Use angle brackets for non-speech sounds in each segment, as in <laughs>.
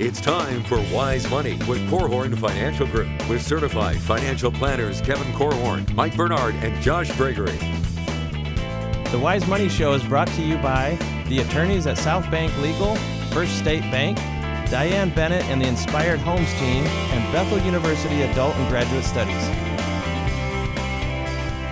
It's time for Wise Money with Korhorn Financial Group with certified financial planners Kevin Korhorn, Mike Bernard, and Josh Gregory. The Wise Money Show is brought to you by the attorneys at South Bank Legal, First State Bank, Diane Bennett and the Inspired Homes team, and Bethel University Adult and Graduate Studies.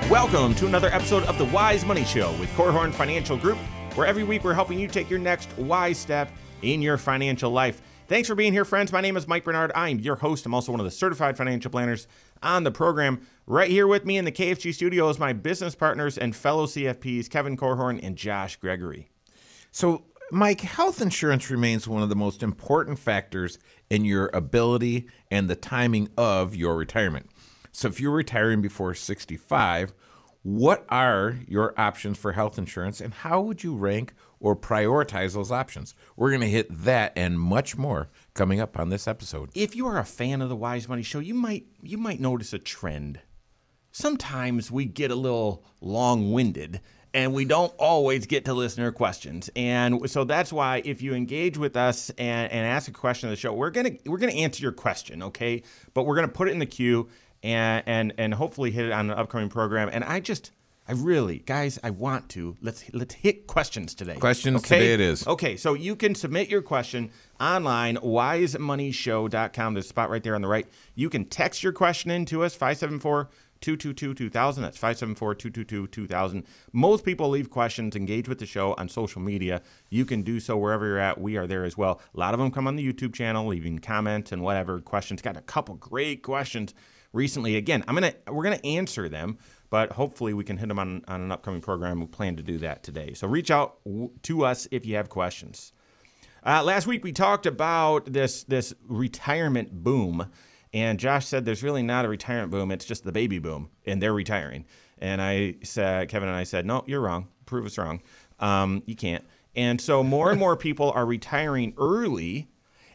Welcome to another episode of the Wise Money Show with Korhorn Financial Group, where every week we're helping you take your next wise step in your financial life. Thanks for being here, friends. My name is Mike Bernard. I'm your host. I'm also one of the certified financial planners on the program. Right here with me in the KFG studio is my business partners and fellow CFPs, Kevin Korhorn and Josh Gregory. So, Mike, health insurance remains one of the most important factors in your ability and the timing of your retirement. So, if you're retiring before 65, what are your options for health insurance and how would you rank or prioritize those options? We're going to hit that and much more coming up on this episode. If you are a fan of the Wise Money Show, you might you might notice a trend. Sometimes we get a little long-winded and we don't always get to listener questions. And so that's why if you engage with us and, and ask a question of the show, we're gonna we're gonna answer your question, okay? But we're gonna put it in the queue and and and hopefully hit it on an upcoming program. And I just I really, guys, I want to let's let's hit questions today. Questions okay? today it is. Okay, so you can submit your question online, wisemoneyshow.com. There's a spot right there on the right. You can text your question in to us, 574 222 2000. That's 574 222 2000. Most people leave questions, engage with the show on social media. You can do so wherever you're at. We are there as well. A lot of them come on the YouTube channel, leaving comments and whatever questions. Got a couple great questions recently. Again, I'm gonna we're gonna answer them, but hopefully we can hit them on, on an upcoming program. We plan to do that today. So reach out to us if you have questions. Uh, last week we talked about this this retirement boom, and Josh said there's really not a retirement boom; it's just the baby boom, and they're retiring. And I said, Kevin and I said, no, you're wrong. Prove us wrong. Um, you can't. And so more and more people are retiring early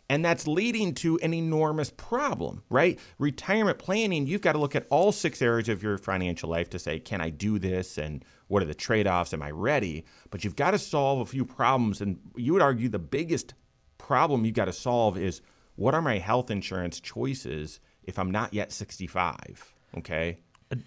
and that's leading to an enormous problem, right? Retirement planning, you've got to look at all six areas of your financial life to say, can I do this? And what are the trade offs? Am I ready? But you've got to solve a few problems. And you would argue the biggest problem you've got to solve is what are my health insurance choices if I'm not yet 65? Okay.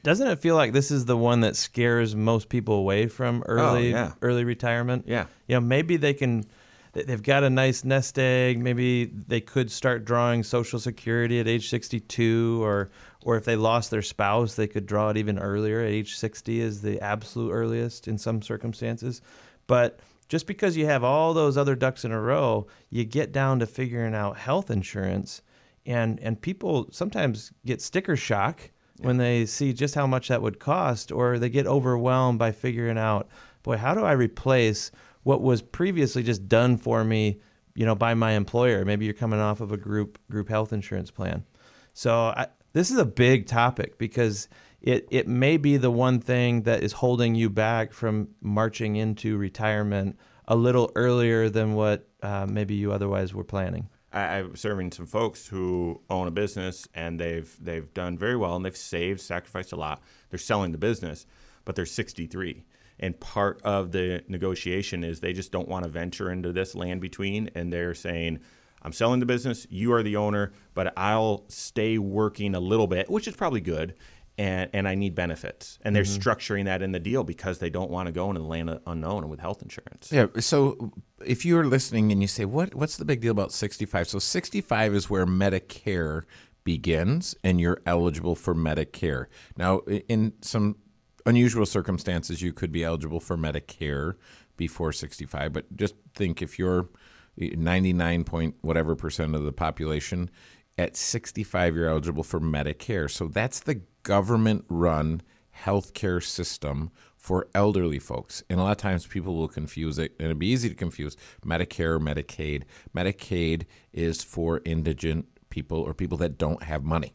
Doesn't it feel like this is the one that scares most people away from early Oh, yeah. early retirement? Yeah. You know, maybe they can they've got a nice nest egg, maybe they could start drawing social security at age 62 or or if they lost their spouse, they could draw it even earlier. At age 60 is the absolute earliest in some circumstances. But just because you have all those other ducks in a row, you get down to figuring out health insurance. And and people sometimes get sticker shock when they see just how much that would cost or they get overwhelmed by figuring out boy how do i replace what was previously just done for me you know by my employer maybe you're coming off of a group group health insurance plan so I, this is a big topic because it, it may be the one thing that is holding you back from marching into retirement a little earlier than what uh, maybe you otherwise were planning I, I'm serving some folks who own a business and they've they've done very well and they've saved, sacrificed a lot. They're selling the business, but they're 63. And part of the negotiation is they just don't want to venture into this land between, and they're saying, "I'm selling the business. You are the owner, but I'll stay working a little bit, which is probably good." And, and I need benefits. And they're mm-hmm. structuring that in the deal because they don't want to go into the land of unknown with health insurance. Yeah. So if you're listening and you say, "What? What's the big deal about 65?" So 65 is where Medicare begins, and you're eligible for Medicare. Now, in some unusual circumstances, you could be eligible for Medicare before 65. But just think if you're 99 point whatever percent of the population at 65, you're eligible for Medicare. So that's the government-run healthcare system for elderly folks. And a lot of times people will confuse it, and it'd be easy to confuse Medicare or Medicaid. Medicaid is for indigent people or people that don't have money.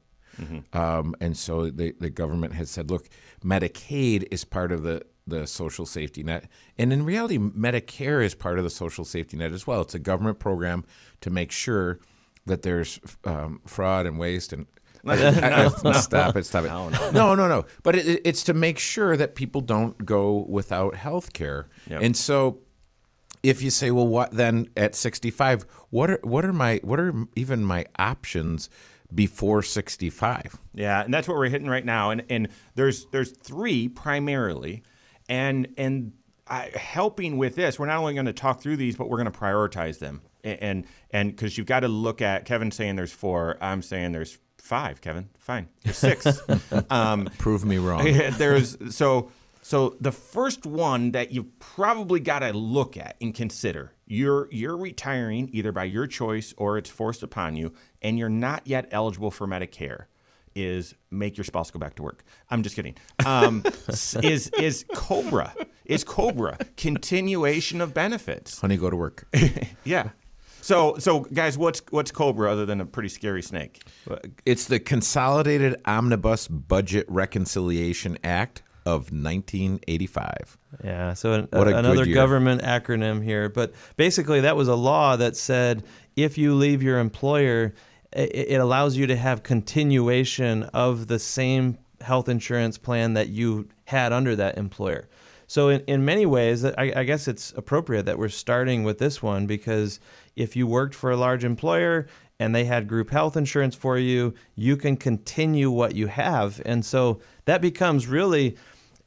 Um, and so the, the government has said, look, Medicaid is part of the, the social safety net. And in reality, Medicare is part of the social safety net as well. It's a government program to make sure that there's um, fraud and waste and I- I- I- stop it, stop it. No, No, no, no. But it, it's to make sure that people don't go without health care. Yep. And so if you say, well, what then at 65? What are what are my what are even my options before 65? Yeah, and that's what we're hitting right now. And and there's there's three primarily, and and I, helping with this, we're not only going to talk through these, but we're going to prioritize them. And and because you've got to look at Kevin saying there's four, I'm saying there's five. Kevin, fine, there's six. <laughs> um, Prove me wrong. <laughs> there's so so the first one that you've probably got to look at and consider you're you're retiring either by your choice or it's forced upon you, and you're not yet eligible for Medicare. Is make your spouse go back to work. I'm just kidding. Um, <laughs> is is Cobra? Is Cobra continuation of benefits? Honey, go to work. <laughs> yeah. So so guys, what's what's Cobra other than a pretty scary snake? It's the Consolidated Omnibus Budget Reconciliation Act of 1985. Yeah, so an, a good another government acronym here, but basically that was a law that said if you leave your employer, i- it allows you to have continuation of the same health insurance plan that you had under that employer. So in, in many ways, I, I guess it's appropriate that we're starting with this one because if you worked for a large employer and they had group health insurance for you, you can continue what you have, and so that becomes really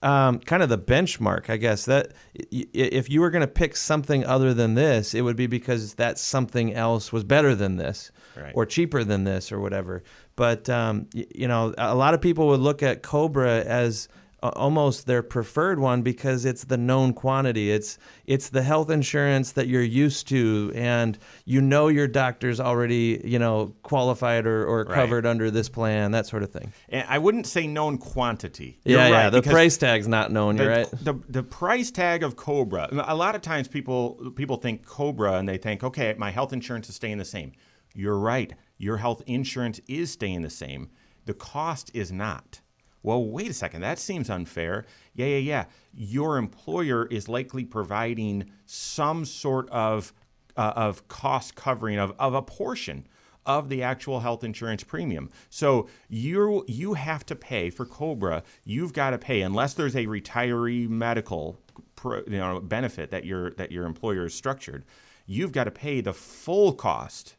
um, kind of the benchmark, I guess. That if you were going to pick something other than this, it would be because that something else was better than this, Right. or cheaper than this, or whatever. But um, you know, a lot of people would look at Cobra as almost their preferred one because it's the known quantity. It's it's the health insurance that you're used to, and you know your doctor's already you know qualified or, or Right. covered under this plan, that sort of thing. And I wouldn't say known quantity. You're yeah, yeah. The price tag's not known. the, You're right. the, the price tag of Cobra. A lot of times people people think Cobra and they think, okay, my health insurance is staying the same. You're right. Your health insurance is staying the same. The cost is not. Well, wait a second. That seems unfair. Yeah, yeah, yeah. Your employer is likely providing some sort of uh, of cost covering of, of a portion of the actual health insurance premium. So you you have to pay for Cobra. You've got to pay unless there's a retiree medical pro, you know, benefit that your that your employer is structured. You've got to pay the full cost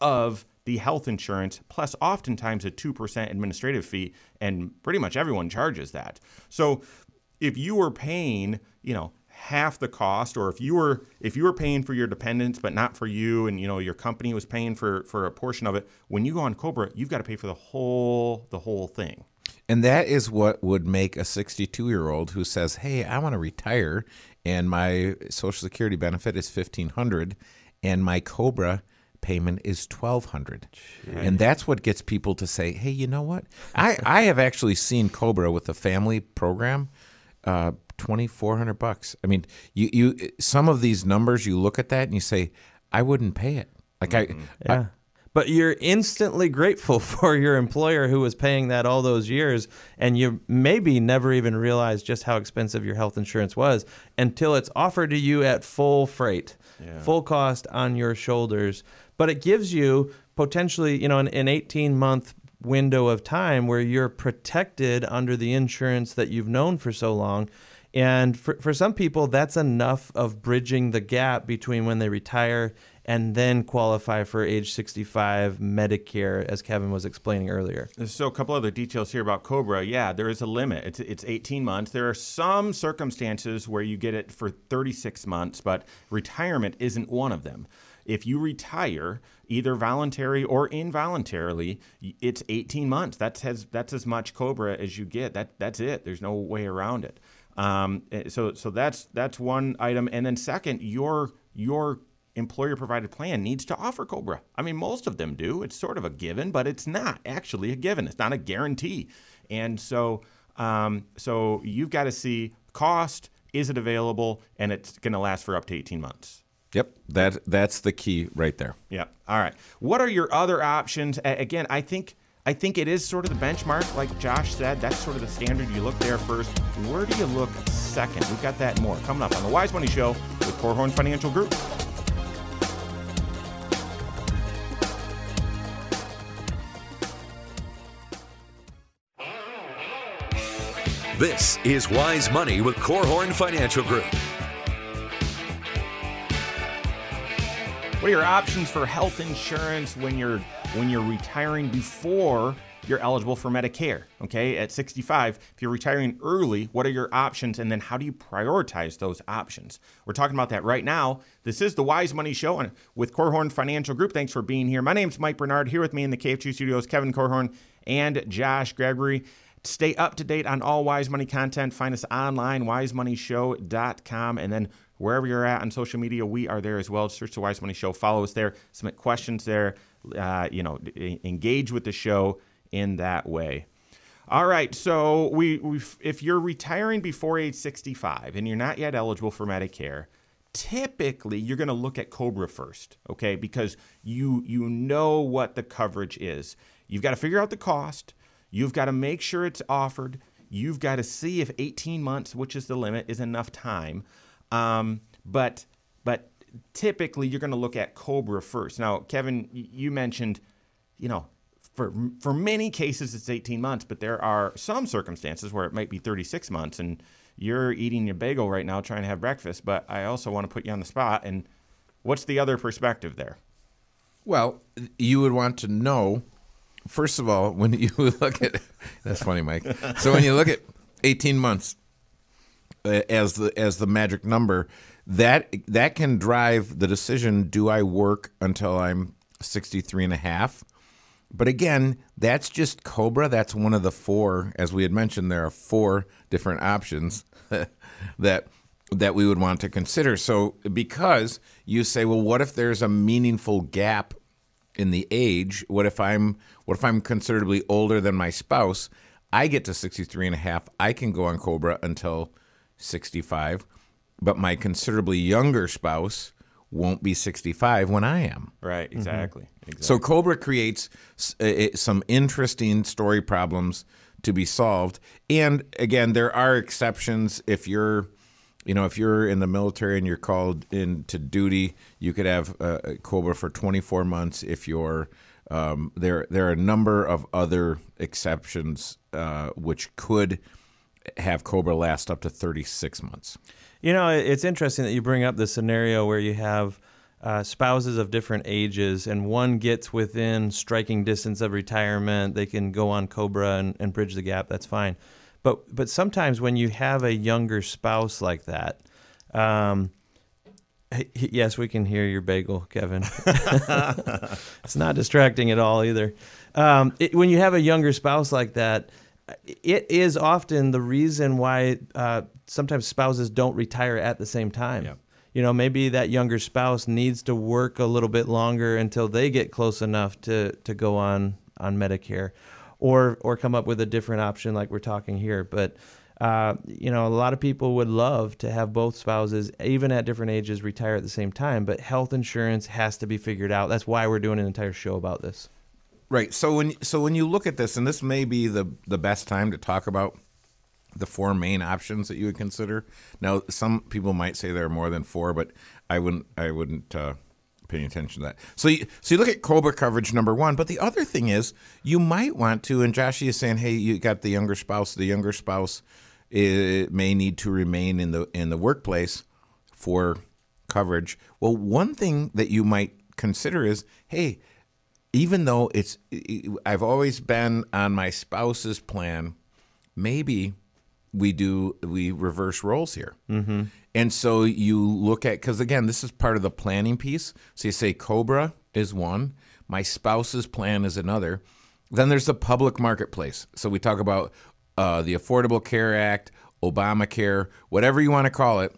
of the health insurance plus oftentimes a 2% administrative fee and pretty much everyone charges that. So if you were paying, you know, half the cost or if you were if you were paying for your dependents but not for you and you know your company was paying for for a portion of it when you go on cobra you've got to pay for the whole the whole thing And that is what would make a 62 year old who says, "Hey, I want to retire, and my Social Security benefit is 1500, and my Cobra payment is 1200." And that's what gets people to say, "Hey, you know what? I I have actually seen Cobra with the family program." Uh, twenty four hundred bucks. I mean, you you some of these numbers you look at that and you say, I wouldn't pay it. Like I, Yeah. But you're instantly grateful <laughs> for your employer who was paying that all those years, and you maybe never even realized just how expensive your health insurance was until it's offered to you at full freight, full cost on your shoulders. But it gives you potentially, you know, an, an 18 month window of time where you're protected under the insurance that you've known for so long. And for, for some people, that's enough of bridging the gap between when they retire and then qualify for age 65 Medicare, as Kevin was explaining earlier. So a couple other details here about Cobra. Yeah, there is a limit. It's it's 18 months. There are some circumstances where you get it for 36 months, but retirement isn't one of them. If you retire, either voluntary or involuntarily, it's 18 months. That's as that's as much Cobra as you get. That that's it. There's no way around it. Um, eh, so so that's that's one item. And then second, your your employer provided plan needs to offer Cobra. I mean, most of them do. It's sort of a given, but it's not actually a given. It's not a guarantee. And so, um, so you've got to see cost. Is it available? And it's going to last for up to 18 months. Yep, that that's the key right there. Yep. All right. What are your other options? Again, I think I think it is sort of the benchmark, like Josh said. That's sort of the standard. You look there first. Where do you look second? We've got that and more coming up on the Wise Money Show with Korhorn Financial Group. This is Wise Money with Korhorn Financial Group. What are your options for health insurance when you're when you're retiring before you're eligible for Medicare? Okay, at 65, if you're retiring early, what are your options, and then how do you prioritize those options? We're talking about that right now. This is the Wise Money Show and with Korhorn Financial Group. Thanks for being here. My name's Mike Bernard. Here with me in the KFG studios, Kevin Korhorn and Josh Gregory. Stay up to date on all Wise Money content. Find us online, wisemoneyshow.com, and then wherever you're at on social media, we are there as well. Search the Wise Money Show. Follow us there. Submit questions there. Uh, you know, engage with the show in that way. All right, so we if you're retiring before age 65 and you're not yet eligible for Medicare, typically you're going to look at Cobra first, okay? Because you you know what the coverage is. You've got to figure out the cost. You've got to make sure it's offered. You've got to see if 18 months, which is the limit, is enough time. Um, but but typically you're going to look at Cobra first. Now, Kevin, you mentioned, you know, for for many cases it's 18 months, but there are some circumstances where it might be 36 months, and you're eating your bagel right now trying to have breakfast. But I also want to put you on the spot. And what's the other perspective there? Well, you would want to know. First of all, when <laughs> you look at that's funny, Mike. So when you look at 18 months, as the as the magic number that that can drive the decision do i work until i'm 63 and a half? But again that's just cobra. That's one of the four as we had mentioned there are four different options <laughs> that that we would want to consider. So because you say well what if there's a meaningful gap in the age? What if i'm what if i'm considerably older than my spouse? I get to 63 and a half. I can go on cobra until 65, but my considerably younger spouse won't be 65 when I am. Right, exactly. Mm-hmm. exactly. So Cobra creates uh, some interesting story problems to be solved. And again, there are exceptions if you're you know, if you're in the military and you're called into duty, you could have uh, Cobra for 24 months. If you're um, there, there are a number of other exceptions uh, which could have Cobra last up to 36 months. You know, it's interesting that you bring up the scenario where you have uh, spouses of different ages and one gets within striking distance of retirement. They can go on Cobra and, and bridge the gap. That's fine. But, but sometimes when you have a younger spouse like that, um, yes, we can hear your bagel, Kevin. <laughs> it's not distracting at all either. Um, it, when you have a younger spouse like that, it is often the reason why uh, sometimes spouses don't retire at the same time. Yeah. You know, maybe that younger spouse needs to work a little bit longer until they get close enough to, to go on on Medicare, or or come up with a different option like we're talking here. But uh, you know, a lot of people would love to have both spouses, even at different ages, retire at the same time. But health insurance has to be figured out. That's why we're doing an entire show about this. Right. So when so when you look at this, and this may be the the best time to talk about the four main options that you would consider. Now, some people might say there are more than four, but I wouldn't I wouldn't uh, pay attention to that. So you, so you look at Cobra coverage number one, but the other thing is you might want to. And Josh is saying, hey, you got the younger spouse. The younger spouse eh, may need to remain in the in the workplace for coverage. Well, one thing that you might consider is, hey even though it's I've always been on my spouse's plan, maybe we do we reverse roles here. Mm-hmm. And so you look at because again, this is part of the planning piece. So you say Cobra is one, my spouse's plan is another. Then there's the public marketplace. So we talk about uh, the Affordable Care Act, Obamacare, whatever you want to call it.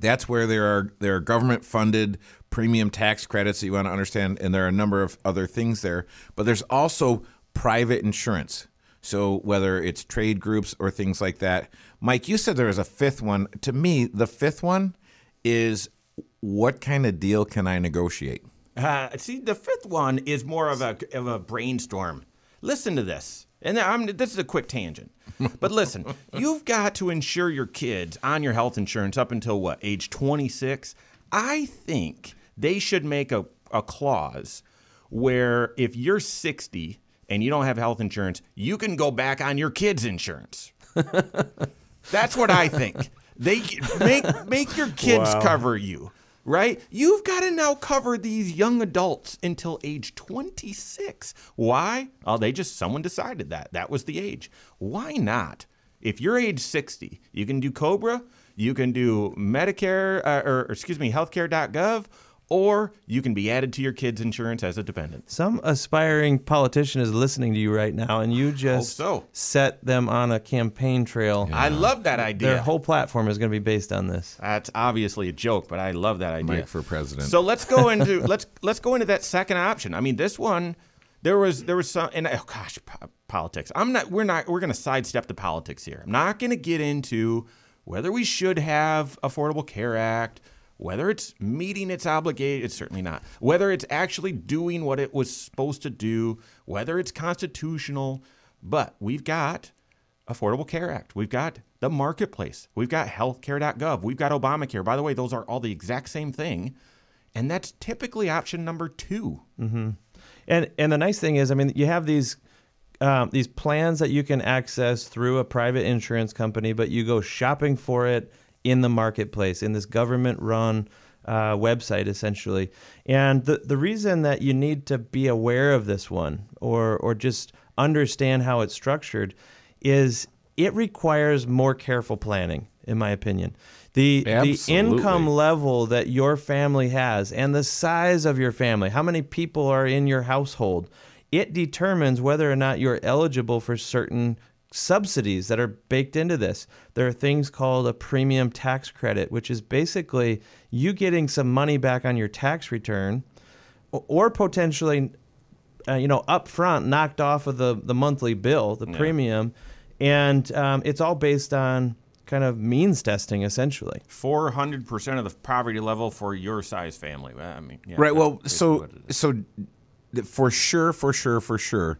That's where there are there are government funded premium tax credits that you want to understand, and there are a number of other things there. But there's also private insurance. So whether it's trade groups or things like that. Mike, you said there was a fifth one. To me, the fifth one is what kind of deal can I negotiate? Uh, see, the fifth one is more of a of a brainstorm. Listen to this. And I'm, this is a quick tangent. <laughs> But listen, you've got to insure your kids on your health insurance up until what, age 26? I think they should make a, a clause where if you're 60 and you don't have health insurance, you can go back on your kids' insurance. <laughs> That's what I think. They make make your kids wow. cover you. right? You've got to now cover these young adults until age 26. Why? Oh, they just, someone decided that. That was the age. Why not? If you're age 60, you can do Cobra, you can do Medicare, uh, or, or excuse me, healthcare.gov, or you can be added to your kids' insurance as a dependent. Some aspiring politician is listening to you right now, and you just so. set them on a campaign trail. I love that idea. Their whole platform is going to be based on this. That's obviously a joke, but I love that idea. Mike for president. So let's go <laughs> into let's let's go into that second option. I mean, this one there was there was some and oh gosh, po- politics. I'm not we're not we're going to sidestep the politics here. I'm not going to get into whether we should have Affordable Care Act, whether it's meeting its obligation, it's certainly not. Whether it's actually doing what it was supposed to do, whether it's constitutional, but we've got Affordable Care Act. We've got the marketplace. We've got healthcare.gov. We've got Obamacare. By the way, those are all the exact same thing. And that's typically option number 2 And and the nice thing is, I mean, you have these um, these plans that you can access through a private insurance company, but you go shopping for it in the marketplace in this government-run uh, website, essentially. And the the reason that you need to be aware of this one, or or just understand how it's structured, is it requires more careful planning, in my opinion. The the income level that your family has and the size of your family, how many people are in your household, it determines whether or not you're eligible for certain subsidies that are baked into this. There are things called a premium tax credit, which is basically you getting some money back on your tax return or potentially uh, you know, up front, knocked off of the, the monthly bill, the premium, and um, it's all based on kind of means testing, essentially. 400% of the poverty level for your size family. I mean, yeah, right. Well, so what it is. so for sure, for sure, for sure,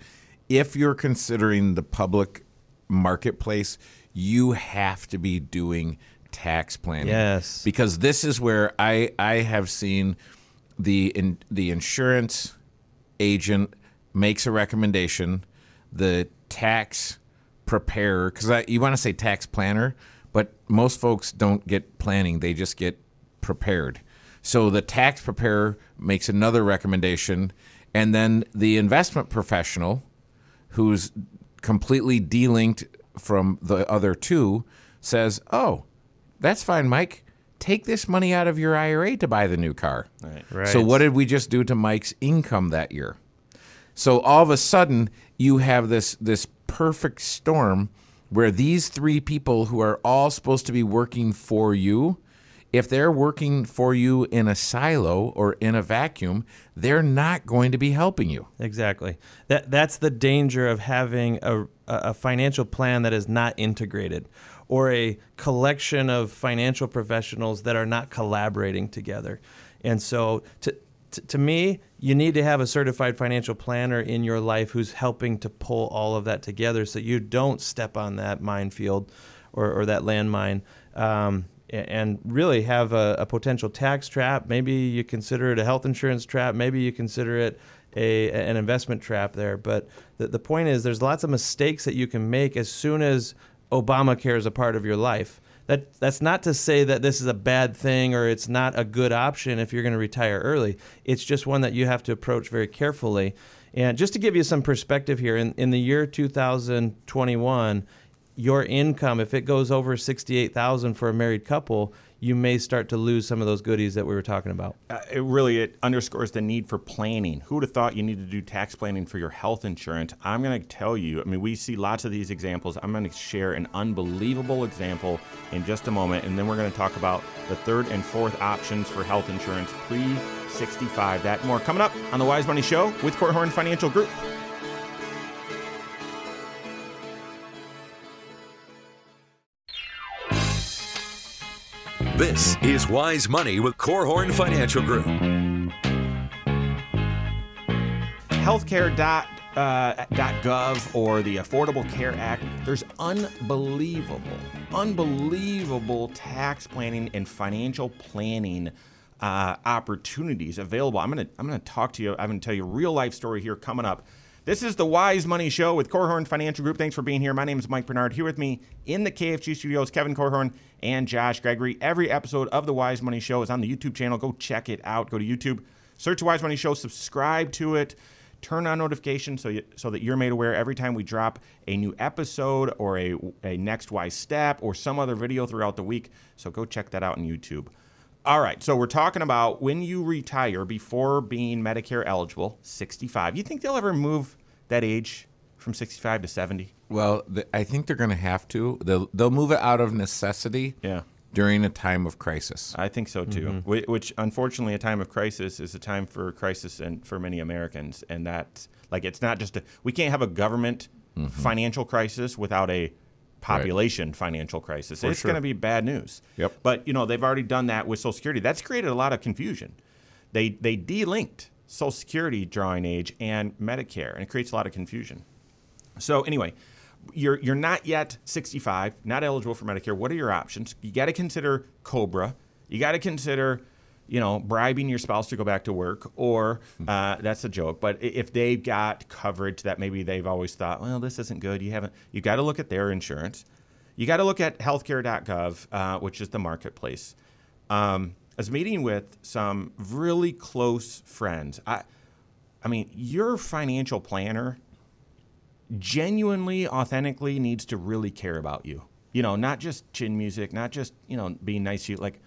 if you're considering the public marketplace, you have to be doing tax planning. Yes. because this is where I I have seen the in, the insurance agent makes a recommendation, the tax preparer because you want to say tax planner, but most folks don't get planning; they just get prepared. So the tax preparer makes another recommendation, and then the investment professional, who's completely delinked from the other two, says, "Oh, that's fine, Mike. Take this money out of your IRA to buy the new car." Right. right. So what did we just do to Mike's income that year? So all of a sudden, you have this this perfect storm where these three people who are all supposed to be working for you, if they're working for you in a silo or in a vacuum, they're not going to be helping you. Exactly. That that's the danger of having a a financial plan that is not integrated or a collection of financial professionals that are not collaborating together. And so to to, me, you need to have a certified financial planner in your life who's helping to pull all of that together so you don't step on that minefield or, or that landmine. Um, and really have a, a potential tax trap. Maybe you consider it a health insurance trap. Maybe you consider it a an investment trap there. But the, the point is, there's lots of mistakes that you can make as soon as Obamacare is a part of your life. That that's not to say that this is a bad thing or it's not a good option if you're going to retire early. It's just one that you have to approach very carefully. And just to give you some perspective here, in, in the year 2021, your income, if it goes over 68,000 for a married couple, you may start to lose some of those goodies that we were talking about. Uh, it really it underscores the need for planning. Who would have thought you needed to do tax planning for your health insurance? I'm going to tell you. I mean, we see lots of these examples. I'm going to share an unbelievable example in just a moment, and then we're going to talk about the third and fourth options for health insurance pre 65. That more coming up on the Wise Money Show with Korhorn Financial Group. This is Wise Money with Korhorn Financial Group. healthcare.gov uh, or the Affordable Care Act, there's unbelievable, unbelievable tax planning and financial planning uh, opportunities available. I'm gonna I'm gonna talk to you. I'm gonna tell you a real life story here coming up. This is the Wise Money Show with Korhorn Financial Group. Thanks for being here. My name is Mike Bernard. Here with me in the KFG studios, Kevin Korhorn and Josh Gregory. Every episode of the Wise Money Show is on the YouTube channel. Go check it out. Go to YouTube, search Wise Money Show, subscribe to it turn on notifications so, you, so that you're made aware every time we drop a new episode or a, a next wise step or some other video throughout the week. So go check that out on YouTube. All right, so we're talking about when you retire before being Medicare eligible, 65. You think they'll ever move that age from 65 to 70? Well, th- I think they're going to have to. They'll, they'll move it out of necessity. Yeah. During a time of crisis. I think so too. Mm-hmm. Wh- Which, unfortunately, a time of crisis is a time for crisis and for many Americans, and that like it's not just a we can't have a government mm-hmm. financial crisis without a population financial crisis. it's sure. going to be bad news. Yep. But you know they've already done that with Social Security. That's created a lot of confusion. They they delinked Social Security drawing age and Medicare, and it creates a lot of confusion. So anyway, you're you're not yet 65, not eligible for Medicare. What are your options? You got to consider Cobra. You got to consider, you know, bribing your spouse to go back to work, or uh, that's a joke. But if they've got coverage that maybe they've always thought, well, this isn't good. You haven't. You got to look at their insurance. You got to look at healthcare.gov, uh, which is the marketplace. Um, I was meeting with some really close friends. I, I mean, your financial planner genuinely, authentically needs to really care about you. You know, not just chin music, not just, you know, being nice to you. Like,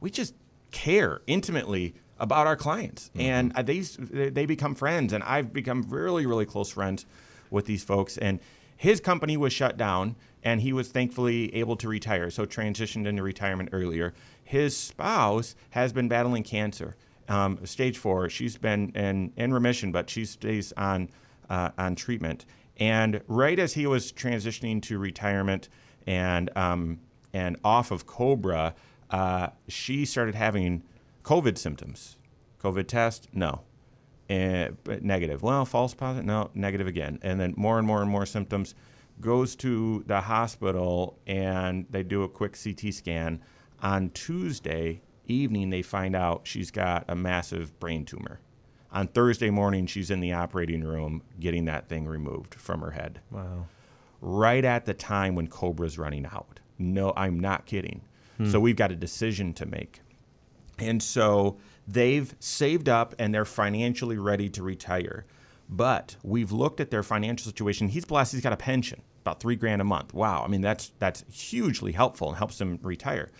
we just care intimately about our clients. And uh, they, they become friends. And I've become really, really close friends with these folks. And his company was shut down, and he was thankfully able to retire, so transitioned into retirement earlier. His spouse has been battling cancer, um, stage four. She's been in, in remission, but she stays on uh, on treatment. And right as he was transitioning to retirement and um, and off of Cobra, uh, she started having COVID symptoms. COVID test, no. And, but negative. Well, false positive, no, negative again. And then more and more and more symptoms. Goes to the hospital and they do a quick CT scan. On Tuesday evening, they find out she's got a massive brain tumor. On Thursday morning, she's in the operating room getting that thing removed from her head Wow. right at the time when Cobra's running out. No, I'm not kidding. Hmm. So we've got a decision to make. And so they've saved up and they're financially ready to retire. But we've looked at their financial situation. He's blessed, he's got a pension, about three grand a month. Wow. I mean, that's that's hugely helpful and helps him retire.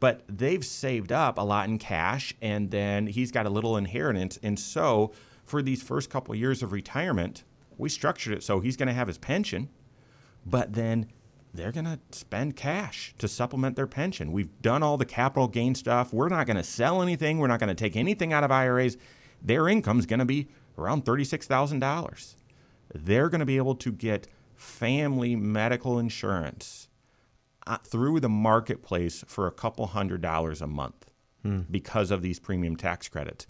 But they've saved up a lot in cash and then he's got a little inheritance. And so for these first couple of years of retirement, we structured it so he's going to have his pension but then they're going to spend cash to supplement their pension. We've done all the capital gain stuff. We're not going to sell anything. We're not going to take anything out of IRAs. Their income's going to be around $36,000. They're going to be able to get family medical insurance through the marketplace for a couple hundred dollars a month because of these premium tax credits.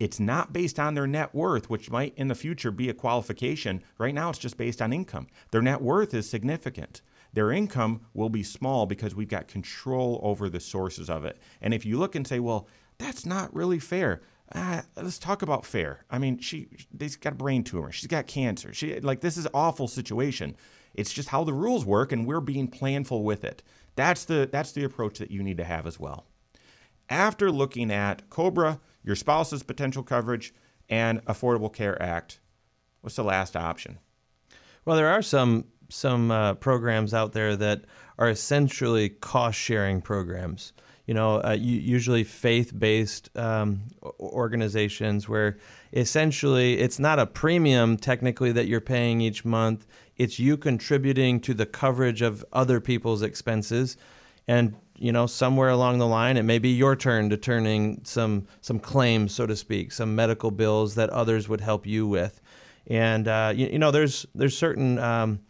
It's not based on their net worth, which might in the future be a qualification. Right now, it's just based on income. Their net worth is significant. Their income will be small because we've got control over the sources of it. And if you look and say, well, that's not really fair. Ah, let's talk about fair. I mean, she she's got a brain tumor. She's got cancer. She like this is an awful situation. It's just how the rules work, and we're being planful with it. That's the that's the approach that you need to have as well after looking at Cobra, your spouse's potential coverage, and Affordable Care Act, what's the last option? Well, there are some some uh, programs out there that are essentially cost sharing programs. You know, uh, usually faith based um, organizations where essentially it's not a premium technically that you're paying each month. It's you contributing to the coverage of other people's expenses, and you know somewhere along the line it may be your turn to turning some some claims, so to speak, some medical bills that others would help you with. And uh, you, you know, there's there's certain um,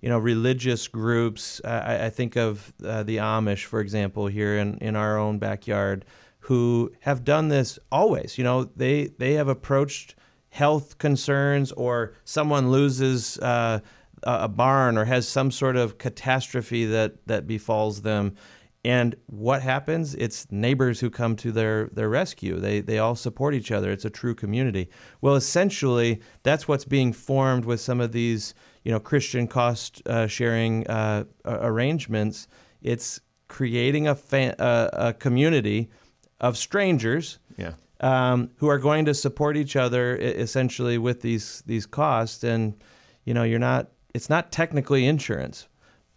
you know religious groups. I, I think of uh, the Amish, for example, here in, in our own backyard, who have done this always. You know, they they have approached health concerns or someone loses uh, a a barn or has some sort of catastrophe that that befalls them. And what happens? It's neighbors who come to their, their rescue. They, they all support each other. It's a true community. Well, essentially, that's what's being formed with some of these, you know, Christian cost uh, sharing uh, arrangements. It's creating a, a, a community of strangers Yeah. um, who are going to support each other essentially with these these costs. And you know, you're not. It's not technically insurance,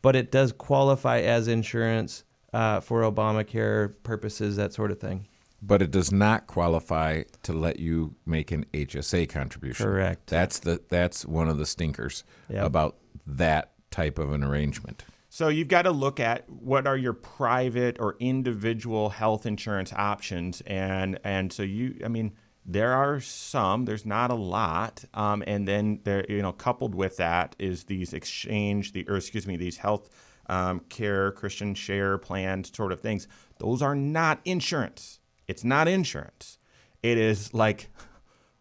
but it does qualify as insurance uh, for Obamacare purposes, that sort of thing. But it does not qualify to let you make an HSA contribution. Correct. That's the that's one of the stinkers Yep. about that type of an arrangement. So you've got to look at what are your private or individual health insurance options, and and so you, I mean, there are some. There's not a lot, um, and then there, you know, coupled with that is these exchange, the or excuse me, these health um, care Christian share plans sort of things. Those are not insurance. It's not insurance. It is like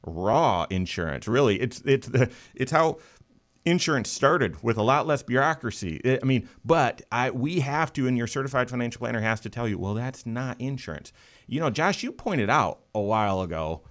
raw insurance. Really, it's it's the <laughs> it's how insurance started with a lot less bureaucracy. I mean, but I we have to, and your certified financial planner has to tell you, well, that's not insurance. You know, Josh, you pointed out a while ago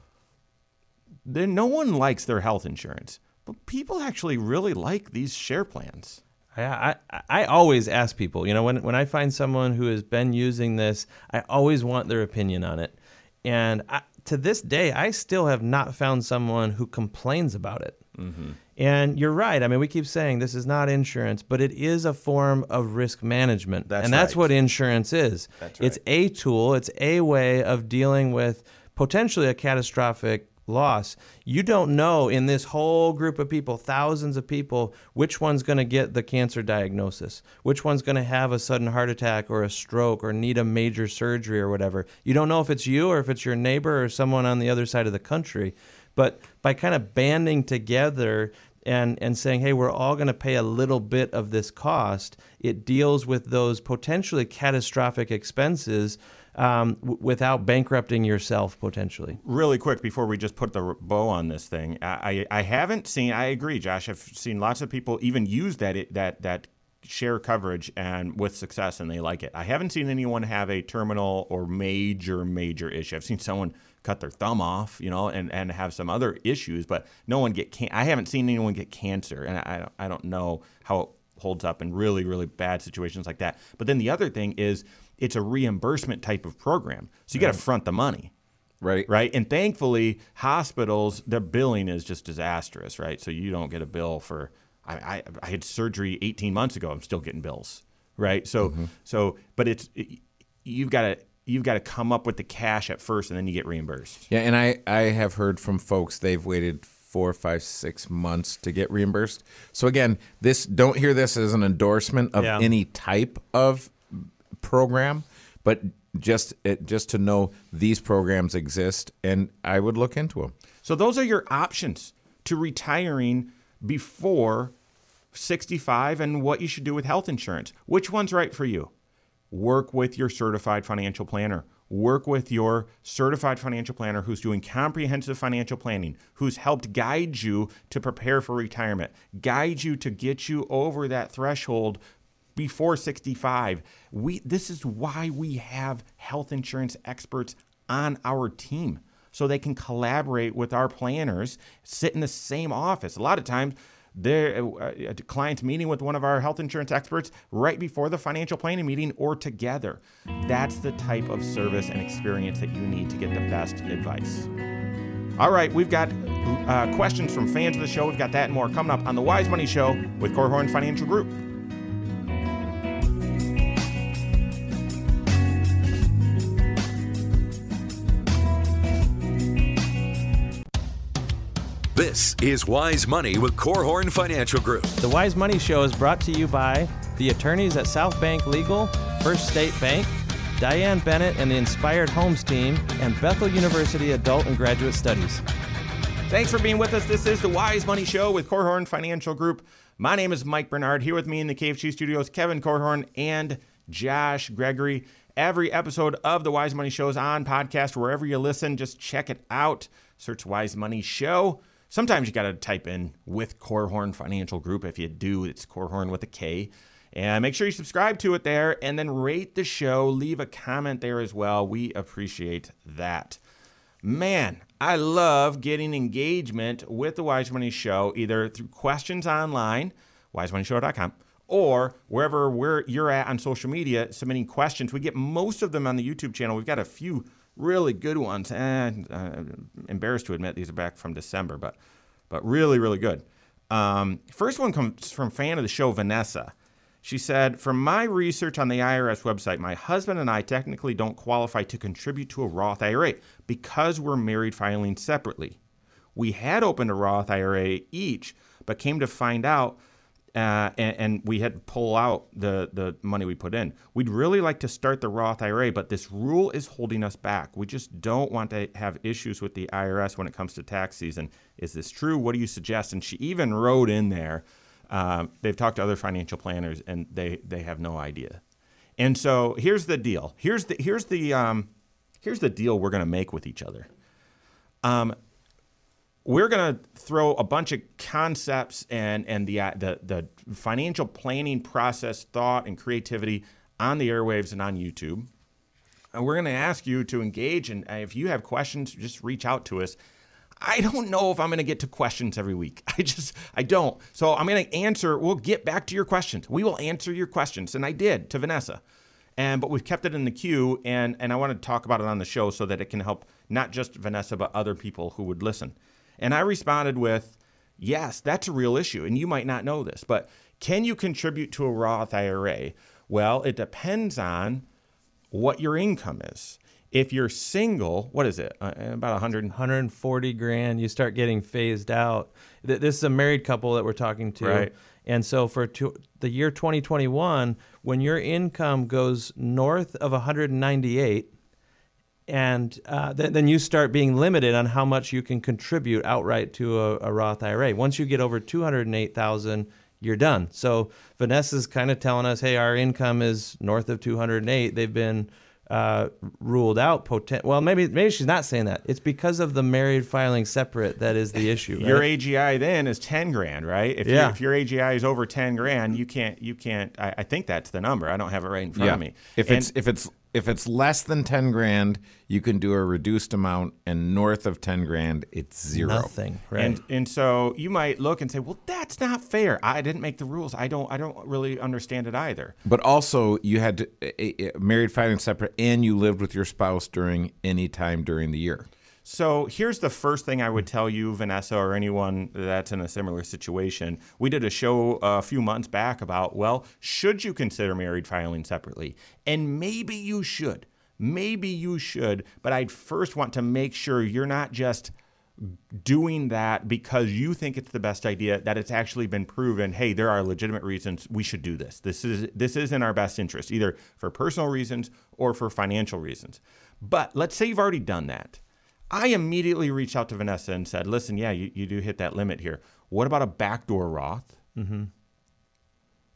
that no one likes their health insurance, but people actually really like these share plans. I, I, I always ask people, you know, when, when I find someone who has been using this, I always want their opinion on it. And I, to this day, I still have not found someone who complains about it. Mm-hmm. And you're right. I mean, we keep saying this is not insurance, but it is a form of risk management. That's and that's right. what insurance is. That's right. It's a tool, it's a way of dealing with potentially a catastrophic loss. You don't know in this whole group of people, thousands of people, which one's going to get the cancer diagnosis, which one's going to have a sudden heart attack or a stroke or need a major surgery or whatever. You don't know if it's you or if it's your neighbor or someone on the other side of the country. But by kind of banding together and, and saying, hey, we're all going to pay a little bit of this cost, it deals with those potentially catastrophic expenses um, w- without bankrupting yourself potentially. really quick before we just put the bow on this thing, I, I haven't seen. I agree, Josh. I've seen lots of people even use that that that share coverage and with success, and they like it. I haven't seen anyone have a terminal or major major issue. I've seen someone cut their thumb off, you know, and, and have some other issues, but no one get. Can- I haven't seen anyone get cancer, and I I don't know how it holds up in really really bad situations like that. But then the other thing is. It's a reimbursement type of program. So you got to front the money Right. right? And thankfully, hospitals, their billing is just disastrous, right? So you don't get a bill for. I, I, I had surgery 18 months ago. I'm still getting bills, right? So mm-hmm. so, but it's it, you've got to you've got to come up with the cash at first, and then you get reimbursed. Yeah, and I I have heard from folks they've waited four, five, six months to get reimbursed. So again, this don't hear this as an endorsement of Yeah. any type of program, but just it, just to know these programs exist, and I would look into them. So those are your options to retiring before 65 and what you should do with health insurance. Which one's right for you? Work with your certified financial planner. Work with your certified financial planner who's doing comprehensive financial planning, who's helped guide you to prepare for retirement, guide you to get you over that threshold before 65. We this is why we have health insurance experts on our team so they can collaborate with our planners, sit in the same office. A lot of times there uh, a client's meeting with one of our health insurance experts right before the financial planning meeting or together. That's the type of service and experience that you need to get the best advice. All right, we've got uh, questions from fans of the show. We've got that and more coming up on the Wise Money Show with Korhorn Financial Group. This is Wise Money with Korhorn Financial Group. The Wise Money Show is brought to you by the attorneys at South Bank Legal, First State Bank, Diane Bennett and the Inspired Homes team, and Bethel University Adult and Graduate Studies. Thanks for being with us. This is the Wise Money Show with Korhorn Financial Group. My name is Mike Bernard. Here with me in the KFG studios, Kevin Korhorn and Josh Gregory. Every episode of the Wise Money Show is on podcast wherever you listen. Just check it out. Search Wise Money Show. Sometimes you got to type in with Korhorn Financial Group. If you do, it's Korhorn with a K. And make sure you subscribe to it there and then rate the show. Leave a comment there as well. We appreciate that. Man, I love getting engagement with the Wise Money Show, either through questions online, wisemoneyshow.com, or wherever where you're at on social media submitting questions. We get most of them on the YouTube channel. We've got a few really good ones, and uh, embarrassed to admit these are back from December, but but really really good. Um, first one comes from fan of the show Vanessa. She said, From my research on the IRS website, my husband and I technically don't qualify to contribute to a Roth IRA because we're married filing separately. We had opened a Roth IRA each, but came to find out uh, and, and, we had to pull out the, the money we put in. We'd really like to start the Roth IRA, but this rule is holding us back. We just don't want to have issues with the IRS when it comes to tax season. Is this true? What do you suggest? And she even wrote in there, uh, they've talked to other financial planners and they, they have no idea. And so here's the deal. Here's the here's the um, here's the deal we're going to make with each other. Um, we're going to throw a bunch of concepts and and the, uh, the the financial planning process, thought, and creativity on the airwaves and on YouTube. And we're going to ask you to engage. And if you have questions, just reach out to us. I don't know if I'm going to get to questions every week. <laughs> I just, I don't. So I'm going to answer. We'll get back to your questions. We will answer your questions. And I did to Vanessa. And, but we've kept it in the queue. And, and I want to talk about it on the show so that it can help not just Vanessa, but other people who would listen. And I responded with, yes, that's a real issue. And you might not know this, but can you contribute to a Roth IRA? Well, it depends on what your income is. If you're single, what is it? Uh, about 100 140 grand. You start getting phased out. This is a married couple that we're talking to. Right. And so for two, the year 2021, when your income goes north of 198, and uh, then, then you start being limited on how much you can contribute outright to a, a Roth IRA. Once you get over 208,000, you're done. So Vanessa's kind of telling us, hey, our income is north of 208. They've been uh, ruled out. Potent- well, maybe maybe she's not saying that. It's because of the married filing separate that is the issue. <laughs> Right? Your AGI then is 10 grand, right? If, yeah. you, if your AGI is over 10 grand, you can't you can't. I, I, think that's the number. I don't have it right in front yeah. of me. If and, it's if it's if it's less than 10 grand, you can do a reduced amount, and north of 10 grand, it's zero. Nothing, right? And and so you might look and say, well, that's not fair. I didn't make the rules. I don't I don't really understand it either. But also, you had to, a, a married filing separate, and you lived with your spouse during any time during the year. So here's the first thing I would tell you, Vanessa, or anyone that's in a similar situation. We did a show a few months back about, well, should you consider married filing separately? And maybe you should. Maybe you should, but I'd first want to make sure you're not just doing that because you think it's the best idea that it's actually been proven hey there are legitimate reasons we should do this this is this is in our best interest either for personal reasons or for financial reasons but let's say you've already done that I immediately reached out to Vanessa and said, listen, yeah, you, you do hit that limit here. What about a backdoor Roth? Mm-hmm.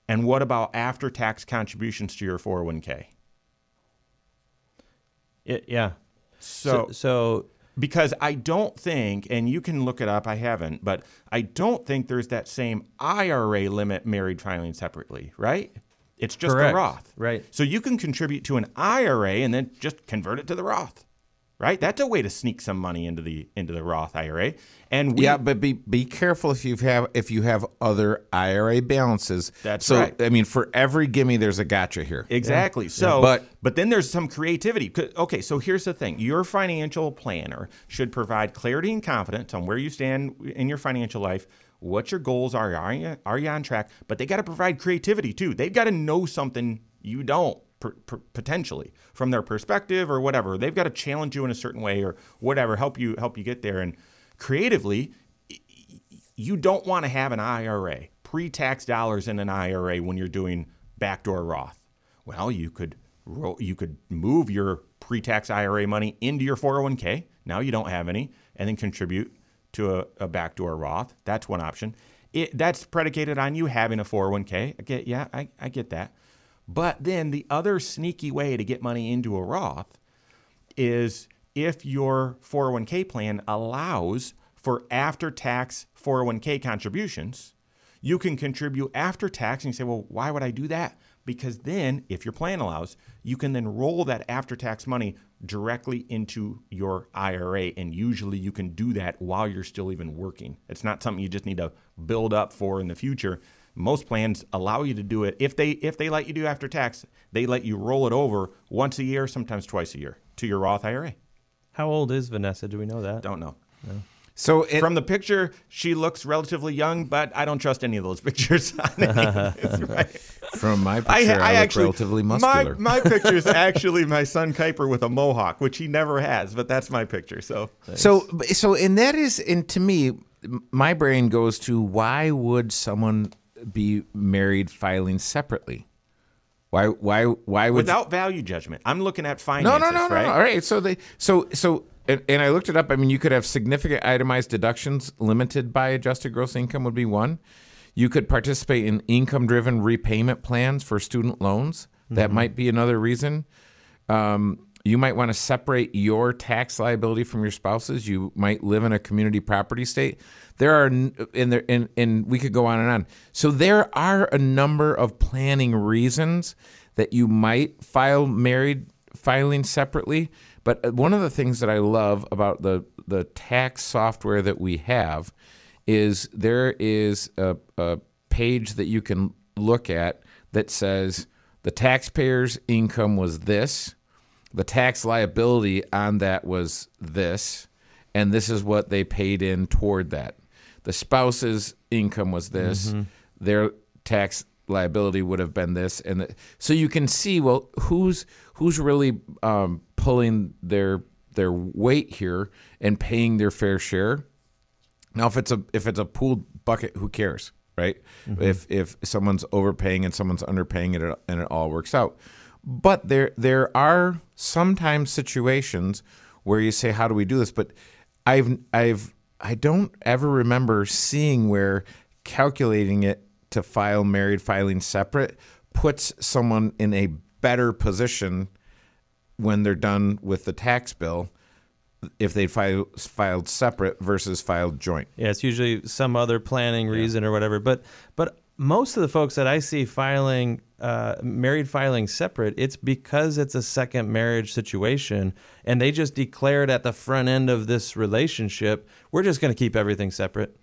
And what about after tax contributions to your 401k? It, yeah. So, so, so because I don't think, and you can look it up, I haven't, but I don't think there's that same IRA limit married filing separately, right? It's just correct. the Roth. Right. So you can contribute to an IRA and then just convert it to the Roth right? That's a way to sneak some money into the into the Roth IRA. And we, yeah, but be be careful if you have if you have other IRA balances. That's so, right. I mean, for every gimme, there's a gotcha here. Exactly. Yeah. So, but but then there's some creativity. Okay, so here's the thing: your financial planner should provide clarity and confidence on where you stand in your financial life. What your goals are? Are you, are you on track? But they got to provide creativity too. They've got to know something you don't potentially from their perspective or whatever. They've got to challenge you in a certain way or whatever, help you help you get there. And creatively, you don't want to have an IRA, pre-tax dollars in an IRA when you're doing backdoor Roth. Well, you could you could move your pre-tax IRA money into your 401k. Now you don't have any, and then contribute to a, a backdoor Roth. That's one option. It, that's predicated on you having a 401k. I get, yeah, I, I get that. But then the other sneaky way to get money into a Roth is if your 401k plan allows for after tax 401k contributions, you can contribute after tax and you say, well, why would I do that? Because then, if your plan allows, you can then roll that after tax money directly into your IRA. And usually you can do that while you're still even working. It's not something you just need to build up for in the future Most plans allow you to do it if they if they let you do after tax, they let you roll it over once a year, sometimes twice a year to your Roth IRA. How old is Vanessa? Do we know that? Don't know. So it, From the picture, she looks relatively young, but I don't trust any of those <laughs> pictures. <laughs> <laughs> Right. from my picture, I, look relatively muscular. My, my picture is actually my son Kuiper with a mohawk, which he never has, but that's my picture. So So, so, and that is, and to me, my brain goes to why would someone be married filing separately? Why, why, why would? without value judgment, I'm looking at finances, no, no, no, right? no. All right. So they, so, so, and, and I looked it up. I mean, you could have significant itemized deductions limited by adjusted gross income would be one. You could participate in income-driven repayment plans for student loans. That might be another reason. Um, you might want to separate your tax liability from your spouse's. You might live in a community property state. There are, and there, and, and we could go on and on. So there are a number of planning reasons that you might file married filing separately. But uh, one of the things that I love about the the tax software that we have is there is a, a page that you can look at that says the taxpayer's income was this, the tax liability on that was this, and this is what they paid in toward that. The spouse's income was this, their tax liability would have been this, and the, so you can see well who's who's really um, pulling their their weight here and paying their fair share. Now, if it's a if it's a pooled bucket, who cares, right? If if someone's overpaying and someone's underpaying it, and it all works out. But there there are sometimes situations where you say, "How do we do this?" But I've I've I don't ever remember seeing where calculating it to file married filing separate puts someone in a better position when they're done with the tax bill if they file, filed separate versus filed joint. Yeah, it's usually some other planning reason or whatever. But but most of the folks that I see filing uh, married filing separate, it's because it's a second marriage situation, and they just declared at the front end of this relationship, we're just going to keep everything separate.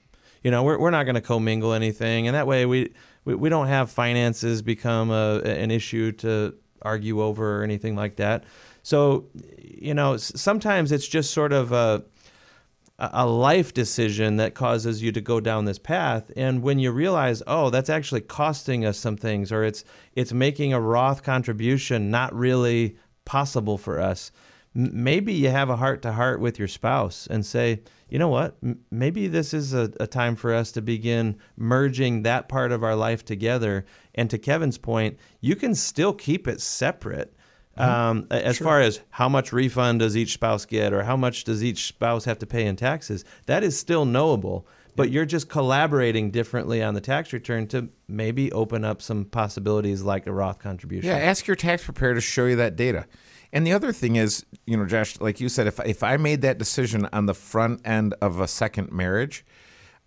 You know, we're we're not going to commingle anything, and that way we, we we don't have finances become a an issue to argue over or anything like that. So, you know, sometimes it's just sort of a a life decision that causes you to go down this path. And when you realize oh that's actually costing us some things or it's it's making a roth contribution not really possible for us maybe you have a heart to heart with your spouse and say you know what? Maybe this is a, a time for us to begin merging that part of our life together. And to kevin's point you can still keep it separate um, a- as far as how much refund does each spouse get or how much does each spouse have to pay in taxes, that is still knowable. But you're just collaborating differently on the tax return to maybe open up some possibilities like a Roth contribution. Yeah, ask your tax preparer to show you that data. And the other thing is, you know, Josh, like you said, if if I made that decision on the front end of a second marriage,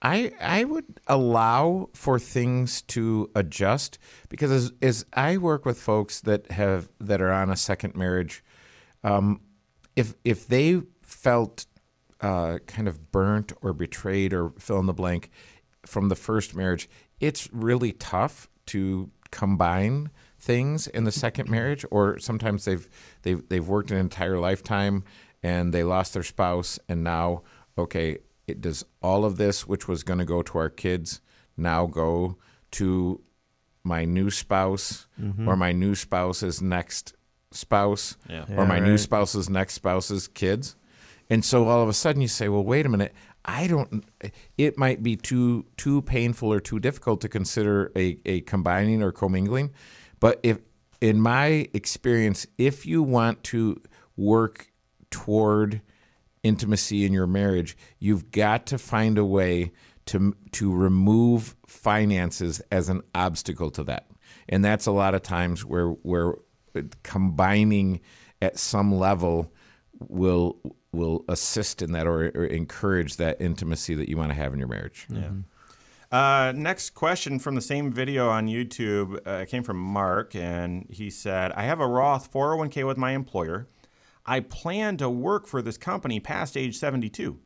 I I would allow for things to adjust because as, as I work with folks that have that are on a second marriage, um, if if they felt uh, kind of burnt or betrayed or fill in the blank from the first marriage, it's really tough to combine things in the second marriage. Or sometimes they've they've they've worked an entire lifetime and they lost their spouse, and now okay, it does all of this, which was going to go to our kids, now go to my new spouse mm-hmm. or my new spouse's next spouse Yeah. or my new spouse's next spouse's kids. And so all of a sudden you say, well, wait a minute. I don't. It might be too too painful or too difficult to consider a, a combining or commingling, but if in my experience, if you want to work toward intimacy in your marriage, you've got to find a way to to remove finances as an obstacle to that. And that's a lot of times where where combining at some level will will assist in that or, or encourage that intimacy that you want to have in your marriage. Yeah. Uh, next question from the same video on YouTube uh, came from Mark, and he said, I have a Roth 401k with my employer. I plan to work for this company past age 72.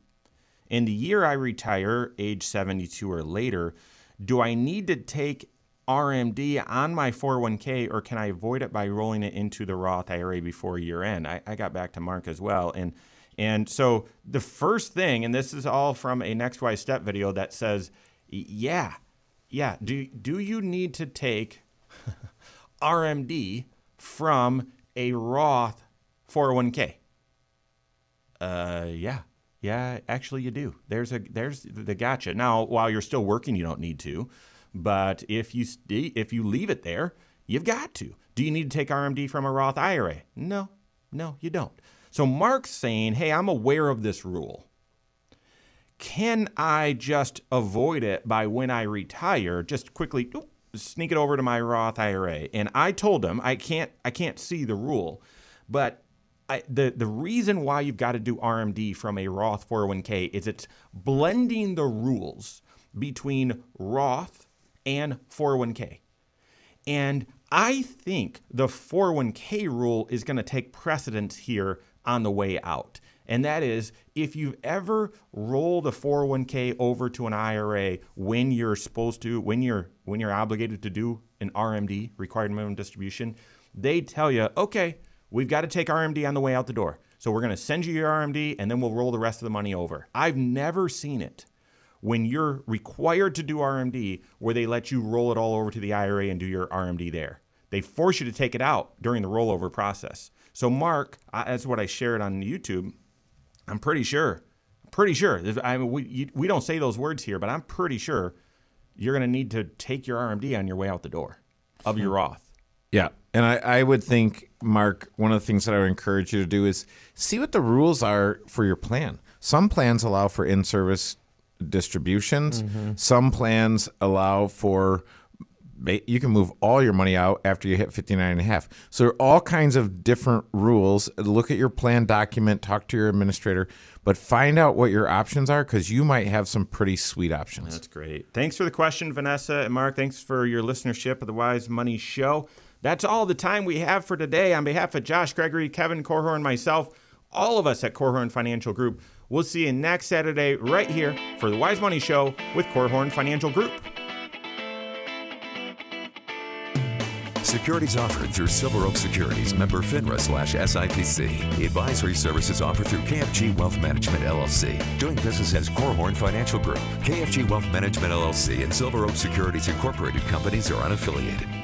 In the year I retire, age 72 or later, do I need to take RMD on my 401k or can I avoid it by rolling it into the Roth IRA before year end? I, I got back to Mark as well. And and so the first thing, and this is all from a Next Wise Step video that says, yeah, yeah, do, do you need to take <laughs> RMD from a Roth 401k? Uh, yeah, yeah, actually you do. There's a there's the gotcha. Now, while you're still working, you don't need to, but if you if you leave it there, you've got to. Do you need to take RMD from a Roth IRA? No, no, you don't. So Mark's saying, hey, I'm aware of this rule. Can I just avoid it by when I retire, just quickly sneak it over to my Roth IRA? And I told him I can't I can't see the rule, but I, the the reason why you've got to do RMD from a Roth 401k is it's blending the rules between Roth and 401k. And I think the 401k rule is going to take precedence here on the way out. And that is if you've ever rolled a 401k over to an IRA when you're supposed to, when you're when you're obligated to do an RMD, required minimum distribution, they tell you, okay, we've got to take RMD on the way out the door. So we're going to send you your RMD and then we'll roll the rest of the money over. I've never seen it when you're required to do RMD where they let you roll it all over to the IRA and do your RMD there. They force you to take it out during the rollover process. So, Mark, that's what I shared on YouTube. I'm pretty sure, pretty sure. I mean, we we don't say those words here, but I'm pretty sure you're going to need to take your RMD on your way out the door of your Roth. Yeah. And I, I would think, Mark, one of the things that I would encourage you to do is see what the rules are for your plan. Some plans allow for in service distributions, mm-hmm. some plans allow for you can move all your money out after you hit 59 and a half. So there are all kinds of different rules. Look at your plan document, talk to your administrator, but find out what your options are because you might have some pretty sweet options. That's great. Thanks for the question, Vanessa and Mark. Thanks for your listenership of the Wise Money Show. That's all the time we have for today. On behalf of Josh Gregory, Kevin Korhorn, myself, all of us at Korhorn Financial Group, we'll see you next Saturday right here for the Wise Money Show with Korhorn Financial Group. Securities offered through Silver Oak Securities, member FINRA slash SIPC. Advisory services offered through KFG Wealth Management LLC. Doing business as Korhorn Financial Group. KFG Wealth Management LLC and Silver Oak Securities Incorporated companies are unaffiliated.